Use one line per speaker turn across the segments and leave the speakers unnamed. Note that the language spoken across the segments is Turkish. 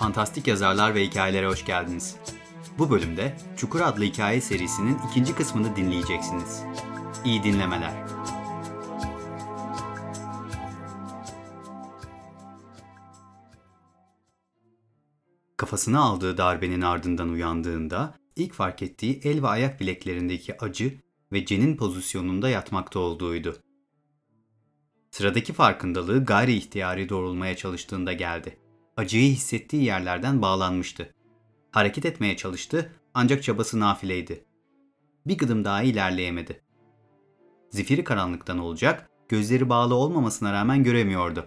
Fantastik Yazarlar ve Hikayelere hoş geldiniz. Bu bölümde Çukur adlı hikaye serisinin ikinci kısmını dinleyeceksiniz. İyi dinlemeler. Kafasına aldığı darbenin ardından uyandığında ilk fark ettiği el ve ayak bileklerindeki acı ve cenin pozisyonunda yatmakta olduğuydu. Sıradaki farkındalığı gayri ihtiyari doğrulmaya çalıştığında geldi. Acıyı hissettiği yerlerden bağlanmıştı. Hareket etmeye çalıştı ancak çabası nafileydi. Bir gıdım daha ilerleyemedi. Zifiri karanlıktan olacak, gözleri bağlı olmamasına rağmen göremiyordu.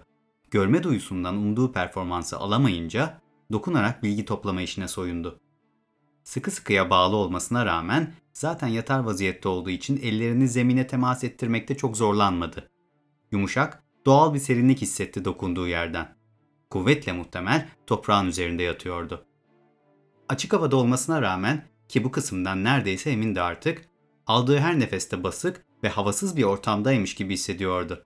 Görme duyusundan umduğu performansı alamayınca dokunarak bilgi toplama işine soyundu. Sıkı sıkıya bağlı olmasına rağmen zaten yatar vaziyette olduğu için ellerini zemine temas ettirmekte çok zorlanmadı. Yumuşak, doğal bir serinlik hissetti dokunduğu yerden. Kuvvetle muhtemel toprağın üzerinde yatıyordu. Açık havada olmasına rağmen ki bu kısımdan neredeyse emindi artık, aldığı her nefeste basık ve havasız bir ortamdaymış gibi hissediyordu.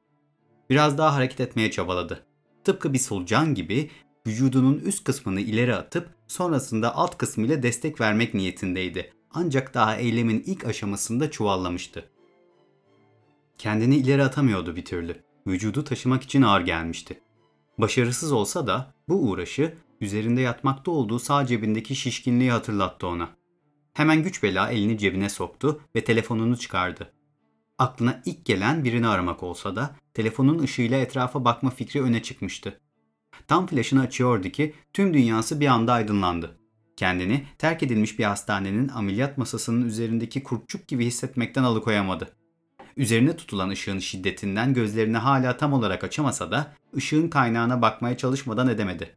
Biraz daha hareket etmeye çabaladı. Tıpkı bir solucan gibi vücudunun üst kısmını ileri atıp sonrasında alt kısmıyla destek vermek niyetindeydi. Ancak daha eylemin ilk aşamasında çuvallamıştı. Kendini ileri atamıyordu bir türlü. Vücudu taşımak için ağır gelmişti. Başarısız olsa da bu uğraşı üzerinde yatmakta olduğu sağ cebindeki şişkinliği hatırlattı ona. Hemen güç bela elini cebine soktu ve telefonunu çıkardı. Aklına ilk gelen birini aramak olsa da telefonun ışığıyla etrafa bakma fikri öne çıkmıştı. Tam flaşını açıyordu ki tüm dünyası bir anda aydınlandı. Kendini terk edilmiş bir hastanenin ameliyat masasının üzerindeki kurtçuk gibi hissetmekten alıkoyamadı. Üzerine tutulan ışığın şiddetinden gözlerini hala tam olarak açamasa da ışığın kaynağına bakmaya çalışmadan edemedi.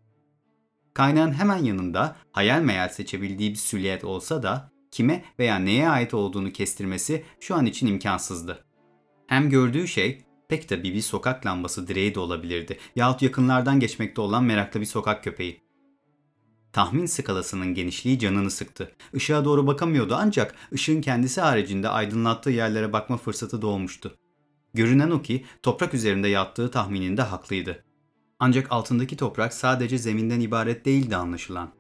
Kaynağın hemen yanında hayal meyal seçebildiği bir silüet olsa da kime veya neye ait olduğunu kestirmesi şu an için imkansızdı. Hem gördüğü şey pek tabii bir sokak lambası direği de olabilirdi yahut yakınlardan geçmekte olan meraklı bir sokak köpeği. Tahmin skalasının genişliği canını sıktı. Işığa doğru bakamıyordu ancak ışığın kendisi haricinde aydınlattığı yerlere bakma fırsatı doğmuştu. Görünen o ki toprak üzerinde yattığı tahmininde haklıydı. Ancak altındaki toprak sadece zeminden ibaret değildi anlaşılan.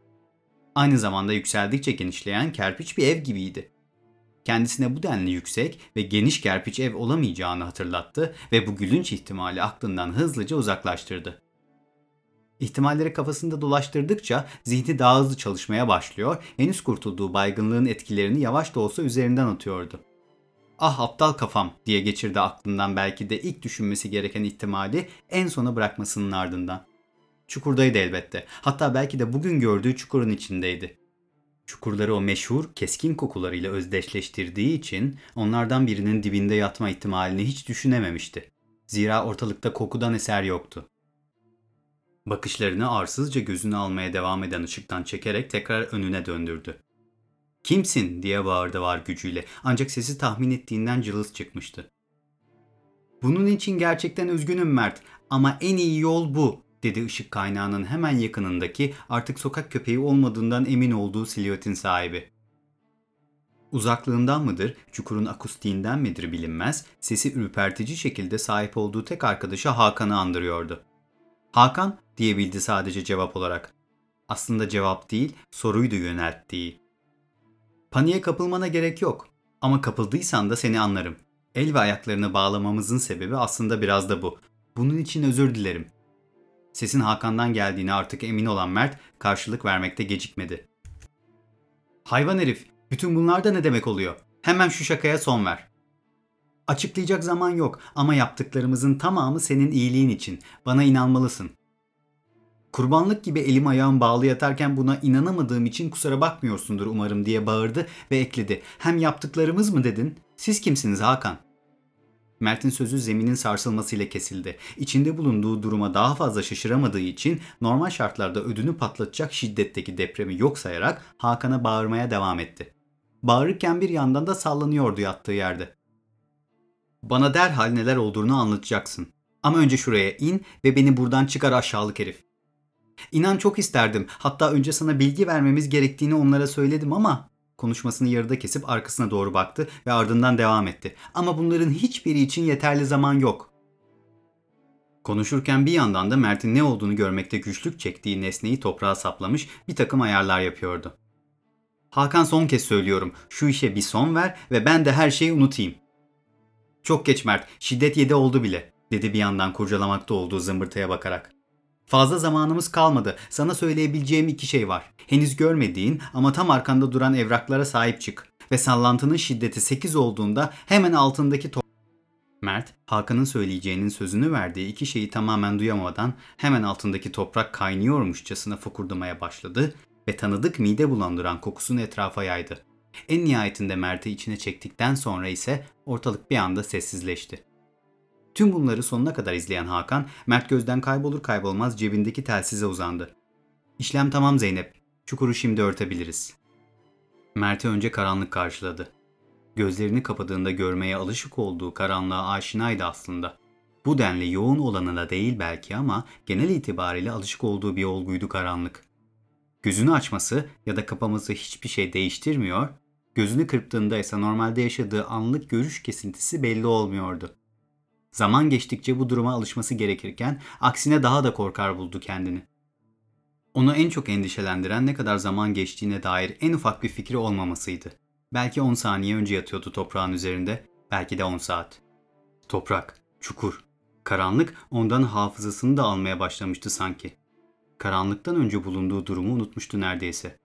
Aynı zamanda yükseldikçe genişleyen kerpiç bir ev gibiydi. Kendisine bu denli yüksek ve geniş kerpiç ev olamayacağını hatırlattı ve bu gülünç ihtimali aklından hızlıca uzaklaştırdı. İhtimalleri kafasında dolaştırdıkça zihni daha hızlı çalışmaya başlıyor, henüz kurtulduğu baygınlığın etkilerini yavaş da olsa üzerinden atıyordu. Ah aptal kafam diye geçirdi aklından belki de ilk düşünmesi gereken ihtimali en sona bırakmasının ardından. Çukurdaydı elbette. Hatta belki de bugün gördüğü çukurun içindeydi. Çukurları o meşhur keskin kokularıyla özdeşleştirdiği için onlardan birinin dibinde yatma ihtimalini hiç düşünememişti. Zira ortalıkta kokudan eser yoktu. Bakışlarını arsızca gözünü almaya devam eden ışıktan çekerek tekrar önüne döndürdü. Kimsin diye bağırdı var gücüyle ancak sesi tahmin ettiğinden cılız çıkmıştı. Bunun için gerçekten üzgünüm Mert ama en iyi yol bu dedi ışık kaynağının hemen yakınındaki artık sokak köpeği olmadığından emin olduğu silüetin sahibi. Uzaklığından mıdır, çukurun akustiğinden midir bilinmez, sesi ürpertici şekilde sahip olduğu tek arkadaşı Hakan'ı andırıyordu. Hakan diyebildi sadece cevap olarak. Aslında cevap değil, soruydu yönelttiği. Paniğe kapılmana gerek yok ama kapıldıysan da seni anlarım. El ve ayaklarını bağlamamızın sebebi aslında biraz da bu. Bunun için özür dilerim. Sesin Hakan'dan geldiğini artık emin olan Mert karşılık vermekte gecikmedi. Hayvan herif, bütün bunlar da ne demek oluyor? Hemen şu şakaya son ver. Açıklayacak zaman yok ama yaptıklarımızın tamamı senin iyiliğin için. Bana inanmalısın. Kurbanlık gibi elim ayağım bağlı yatarken buna inanamadığım için kusura bakmıyorsundur umarım diye bağırdı ve ekledi. Hem yaptıklarımız mı dedin? Siz kimsiniz Hakan? Mert'in sözü zeminin sarsılmasıyla kesildi. İçinde bulunduğu duruma daha fazla şaşıramadığı için normal şartlarda ödünü patlatacak şiddetteki depremi yok sayarak Hakan'a bağırmaya devam etti. Bağırırken bir yandan da sallanıyordu yattığı yerde. Bana derhal neler olduğunu anlatacaksın. Ama önce şuraya in ve beni buradan çıkar aşağılık herif. İnan çok isterdim. Hatta önce sana bilgi vermemiz gerektiğini onlara söyledim ama konuşmasını yarıda kesip arkasına doğru baktı ve ardından devam etti. Ama bunların hiçbiri için yeterli zaman yok. Konuşurken bir yandan da Mert'in ne olduğunu görmekte güçlük çektiği nesneyi toprağa saplamış bir takım ayarlar yapıyordu. Hakan son kez söylüyorum. Şu işe bir son ver ve ben de her şeyi unutayım. Çok geç Mert. Şiddet yedi oldu bile. Dedi bir yandan kurcalamakta olduğu zımbırtıya bakarak. Fazla zamanımız kalmadı. Sana söyleyebileceğim iki şey var. Henüz görmediğin ama tam arkanda duran evraklara sahip çık. Ve sallantının şiddeti 8 olduğunda hemen altındaki to- Mert, Hakan'ın söyleyeceğinin sözünü verdiği iki şeyi tamamen duyamadan hemen altındaki toprak kaynıyormuşçasına fokurdamaya başladı ve tanıdık mide bulandıran kokusunu etrafa yaydı. En nihayetinde Mert'i içine çektikten sonra ise ortalık bir anda sessizleşti. Tüm bunları sonuna kadar izleyen Hakan, Mert gözden kaybolur kaybolmaz cebindeki telsize uzandı. İşlem tamam Zeynep. Çukuru şimdi örtebiliriz. Mert'i önce karanlık karşıladı. Gözlerini kapadığında görmeye alışık olduğu karanlığa aşinaydı aslında. Bu denli yoğun olanına değil belki ama genel itibariyle alışık olduğu bir olguydu karanlık. Gözünü açması ya da kapaması hiçbir şey değiştirmiyor, gözünü kırptığında ise normalde yaşadığı anlık görüş kesintisi belli olmuyordu. Zaman geçtikçe bu duruma alışması gerekirken aksine daha da korkar buldu kendini. Onu en çok endişelendiren ne kadar zaman geçtiğine dair en ufak bir fikri olmamasıydı. Belki 10 saniye önce yatıyordu toprağın üzerinde, belki de 10 saat. Toprak, çukur, karanlık ondan hafızasını da almaya başlamıştı sanki. Karanlıktan önce bulunduğu durumu unutmuştu neredeyse.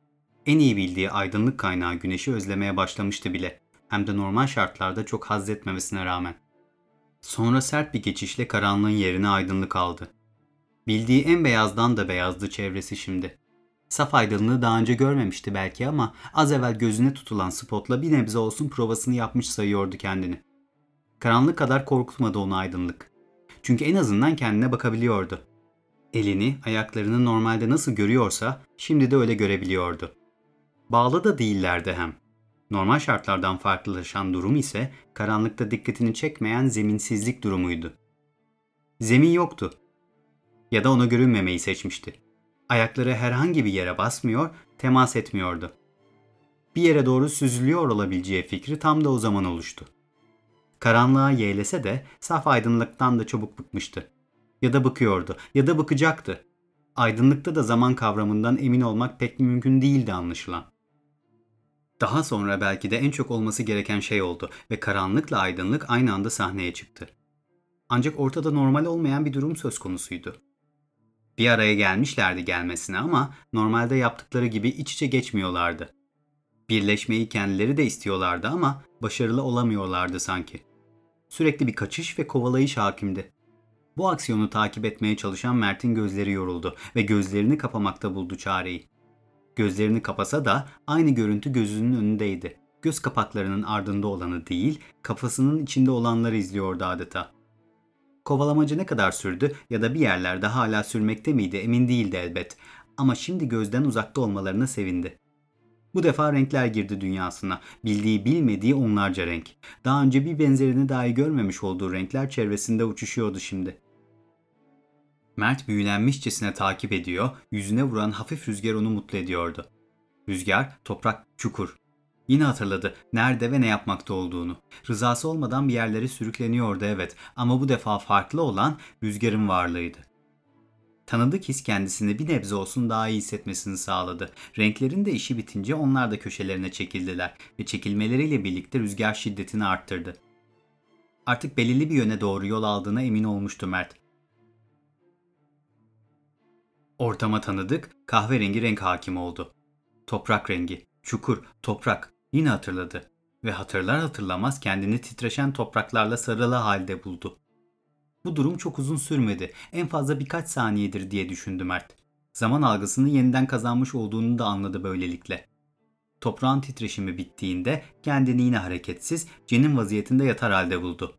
En iyi bildiği aydınlık kaynağı güneşi özlemeye başlamıştı bile. Hem de normal şartlarda çok haz etmemesine rağmen. Sonra sert bir geçişle karanlığın yerine aydınlık aldı. Bildiği en beyazdan da beyazdı çevresi şimdi. Saf aydınlığı daha önce görmemişti belki ama az evvel gözüne tutulan spotla bir nebze olsun provasını yapmış sayıyordu kendini. Karanlık kadar korkutmadı onu aydınlık. Çünkü en azından kendine bakabiliyordu. Elini, ayaklarını normalde nasıl görüyorsa şimdi de öyle görebiliyordu. Bağlı da değillerdi hem. Normal şartlardan farklılaşan durum ise karanlıkta dikkatini çekmeyen zeminsizlik durumuydu. Zemin yoktu. Ya da ona görünmemeyi seçmişti. Ayakları herhangi bir yere basmıyor, temas etmiyordu. Bir yere doğru süzülüyor olabileceği fikri tam da o zaman oluştu. Karanlığa yeğlese de saf aydınlıktan da çabuk bıkmıştı. Ya da bıkıyordu ya da bıkacaktı. Aydınlıkta da zaman kavramından emin olmak pek mümkün değildi anlaşılan. Daha sonra belki de en çok olması gereken şey oldu ve karanlıkla aydınlık aynı anda sahneye çıktı. Ancak ortada normal olmayan bir durum söz konusuydu. Bir araya gelmişlerdi gelmesine ama normalde yaptıkları gibi iç içe geçmiyorlardı. Birleşmeyi kendileri de istiyorlardı ama başarılı olamıyorlardı sanki. Sürekli bir kaçış ve kovalayış hakimdi. Bu aksiyonu takip etmeye çalışan Mert'in gözleri yoruldu ve gözlerini kapamakta buldu çareyi. Gözlerini kapasa da aynı görüntü gözünün önündeydi. Göz kapaklarının ardında olanı değil, kafasının içinde olanları izliyordu adeta. Kovalamacı ne kadar sürdü ya da bir yerlerde hala sürmekte miydi emin değildi elbet. Ama şimdi gözden uzakta olmalarına sevindi. Bu defa renkler girdi dünyasına. Bildiği bilmediği onlarca renk. Daha önce bir benzerini dahi görmemiş olduğu renkler çevresinde uçuşuyordu şimdi. Mert büyülenmişçesine takip ediyor, yüzüne vuran hafif rüzgar onu mutlu ediyordu. Rüzgar, toprak, çukur. Yine hatırladı nerede ve ne yapmakta olduğunu. Rızası olmadan bir yerlere sürükleniyordu evet ama bu defa farklı olan rüzgarın varlığıydı. Tanıdık his kendisini bir nebze olsun daha iyi hissetmesini sağladı. Renklerin de işi bitince onlar da köşelerine çekildiler ve çekilmeleriyle birlikte rüzgar şiddetini arttırdı. Artık belirli bir yöne doğru yol aldığına emin olmuştu Mert. Ortama tanıdık, kahverengi renk hakim oldu. Toprak rengi, çukur, toprak yine hatırladı ve hatırlar hatırlamaz kendini titreşen topraklarla sarılı halde buldu. Bu durum çok uzun sürmedi. En fazla birkaç saniyedir diye düşündü Mert. Zaman algısını yeniden kazanmış olduğunu da anladı böylelikle. Toprağın titreşimi bittiğinde kendini yine hareketsiz, cenin vaziyetinde yatar halde buldu.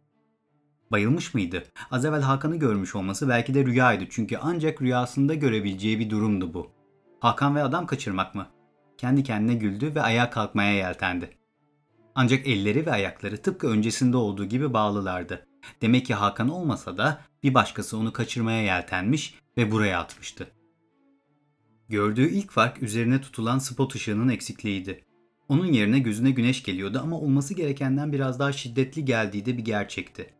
Bayılmış mıydı? Az evvel Hakan'ı görmüş olması belki de rüyaydı çünkü ancak rüyasında görebileceği bir durumdu bu. Hakan ve adam kaçırmak mı? Kendi kendine güldü ve ayağa kalkmaya yeltendi. Ancak elleri ve ayakları tıpkı öncesinde olduğu gibi bağlılardı. Demek ki Hakan olmasa da bir başkası onu kaçırmaya yeltenmiş ve buraya atmıştı. Gördüğü ilk fark üzerine tutulan spot ışığının eksikliğiydi. Onun yerine gözüne güneş geliyordu ama olması gerekenden biraz daha şiddetli geldiği de bir gerçekti.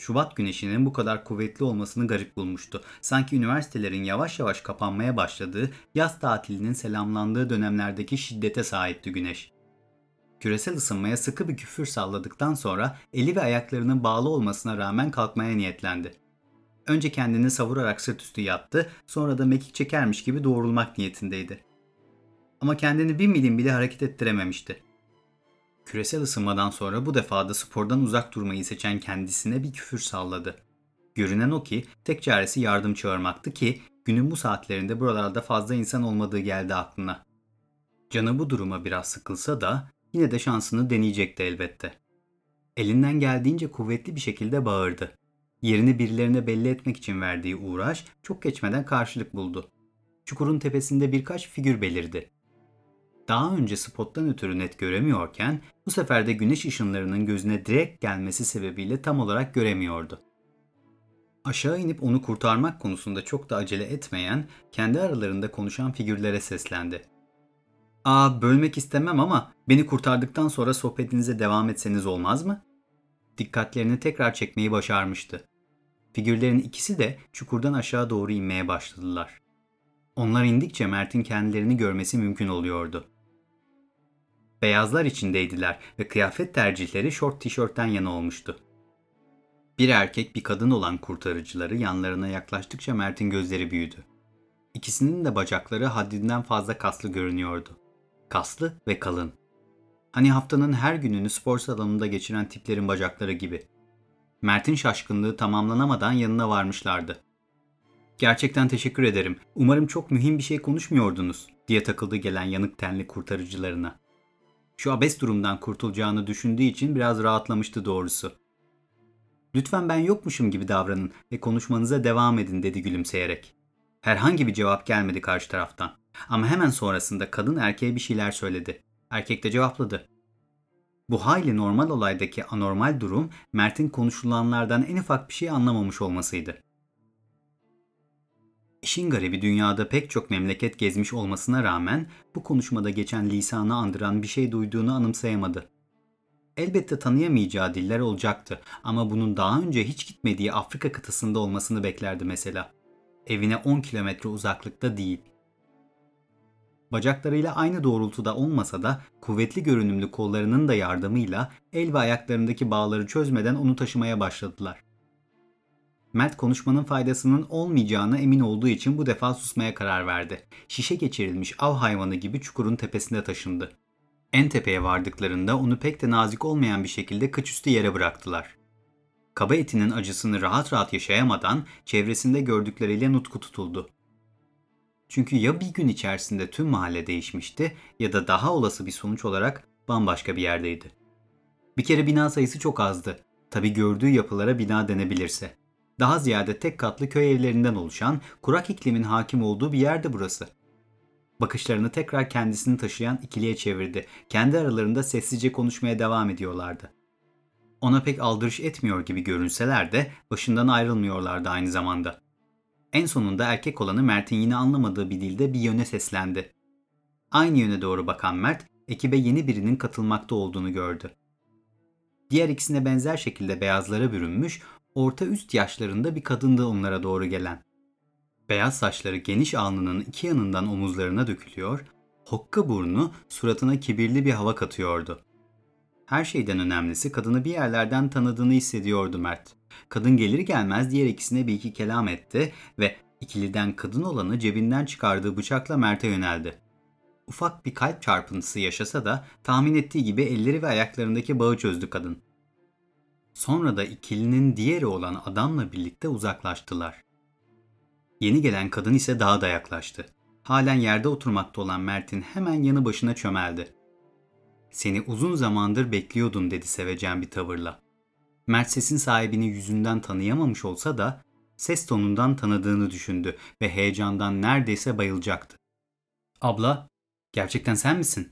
Şubat güneşinin bu kadar kuvvetli olmasını garip bulmuştu. Sanki üniversitelerin yavaş yavaş kapanmaya başladığı, yaz tatilinin selamlandığı dönemlerdeki şiddete sahipti güneş. Küresel ısınmaya sıkı bir küfür salladıktan sonra eli ve ayaklarının bağlı olmasına rağmen kalkmaya niyetlendi. Önce kendini savurarak sırt üstü yattı, sonra da mekik çekermiş gibi doğrulmak niyetindeydi. Ama kendini bir milim bile hareket ettirememişti. Küresel ısınmadan sonra bu defa da spordan uzak durmayı seçen kendisine bir küfür salladı. Görünen o ki tek çaresi yardım çağırmaktı ki günün bu saatlerinde buralarda fazla insan olmadığı geldi aklına. Canı bu duruma biraz sıkılsa da yine de şansını deneyecekti elbette. Elinden geldiğince kuvvetli bir şekilde bağırdı. Yerini birilerine belli etmek için verdiği uğraş çok geçmeden karşılık buldu. Çukurun tepesinde birkaç figür belirdi. Daha önce spottan ötürü net göremiyorken bu sefer de güneş ışınlarının gözüne direkt gelmesi sebebiyle tam olarak göremiyordu. Aşağı inip onu kurtarmak konusunda çok da acele etmeyen, kendi aralarında konuşan figürlere seslendi. Aa bölmek istemem ama beni kurtardıktan sonra sohbetinize devam etseniz olmaz mı? Dikkatlerini tekrar çekmeyi başarmıştı. Figürlerin ikisi de çukurdan aşağı doğru inmeye başladılar. Onlar indikçe Mert'in kendilerini görmesi mümkün oluyordu. Beyazlar içindeydiler ve kıyafet tercihleri şort tişörtten yana olmuştu. Bir erkek bir kadın olan kurtarıcıları yanlarına yaklaştıkça Mert'in gözleri büyüdü. İkisinin de bacakları haddinden fazla kaslı görünüyordu. Kaslı ve kalın. Hani haftanın her gününü spor salonunda geçiren tiplerin bacakları gibi. Mert'in şaşkınlığı tamamlanamadan yanına varmışlardı. Gerçekten teşekkür ederim. Umarım çok mühim bir şey konuşmuyordunuz diye takıldı gelen yanık tenli kurtarıcılarına. Şu abes durumdan kurtulacağını düşündüğü için biraz rahatlamıştı doğrusu. Lütfen ben yokmuşum gibi davranın ve konuşmanıza devam edin dedi gülümseyerek. Herhangi bir cevap gelmedi karşı taraftan. Ama hemen sonrasında kadın erkeğe bir şeyler söyledi. Erkek de cevapladı. Bu hayli normal olaydaki anormal durum Mert'in konuşulanlardan en ufak bir şey anlamamış olmasıydı. İşin garibi dünyada pek çok memleket gezmiş olmasına rağmen bu konuşmada geçen lisanı andıran bir şey duyduğunu anımsayamadı. Elbette tanıyamayacağı diller olacaktı ama bunun daha önce hiç gitmediği Afrika kıtasında olmasını beklerdi mesela. Evine 10 kilometre uzaklıkta değil. Bacaklarıyla aynı doğrultuda olmasa da kuvvetli görünümlü kollarının da yardımıyla el ve ayaklarındaki bağları çözmeden onu taşımaya başladılar. Mert konuşmanın faydasının olmayacağına emin olduğu için bu defa susmaya karar verdi. Şişe geçirilmiş av hayvanı gibi çukurun tepesinde taşındı. En tepeye vardıklarında onu pek de nazik olmayan bir şekilde kıçüstü yere bıraktılar. Kaba etinin acısını rahat rahat yaşayamadan çevresinde gördükleriyle nutku tutuldu. Çünkü ya bir gün içerisinde tüm mahalle değişmişti ya da daha olası bir sonuç olarak bambaşka bir yerdeydi. Bir kere bina sayısı çok azdı. Tabi gördüğü yapılara bina denebilirse. Daha ziyade tek katlı köy evlerinden oluşan, kurak iklimin hakim olduğu bir yerde burası. Bakışlarını tekrar kendisini taşıyan ikiliye çevirdi. Kendi aralarında sessizce konuşmaya devam ediyorlardı. Ona pek aldırış etmiyor gibi görünseler de başından ayrılmıyorlardı aynı zamanda. En sonunda erkek olanı Mert'in yine anlamadığı bir dilde bir yöne seslendi. Aynı yöne doğru bakan Mert, ekibe yeni birinin katılmakta olduğunu gördü. Diğer ikisine benzer şekilde beyazlara bürünmüş, orta üst yaşlarında bir kadındı onlara doğru gelen. Beyaz saçları geniş alnının iki yanından omuzlarına dökülüyor, hokka burnu suratına kibirli bir hava katıyordu. Her şeyden önemlisi kadını bir yerlerden tanıdığını hissediyordu Mert. Kadın gelir gelmez diğer ikisine bir iki kelam etti ve ikiliden kadın olanı cebinden çıkardığı bıçakla Mert'e yöneldi. Ufak bir kalp çarpıntısı yaşasa da tahmin ettiği gibi elleri ve ayaklarındaki bağı çözdü kadın. Sonra da ikilinin diğeri olan adamla birlikte uzaklaştılar. Yeni gelen kadın ise daha da yaklaştı. Halen yerde oturmakta olan Mert'in hemen yanı başına çömeldi. Seni uzun zamandır bekliyordum dedi sevecen bir tavırla. Mert sesin sahibini yüzünden tanıyamamış olsa da ses tonundan tanıdığını düşündü ve heyecandan neredeyse bayılacaktı. Abla, gerçekten sen misin?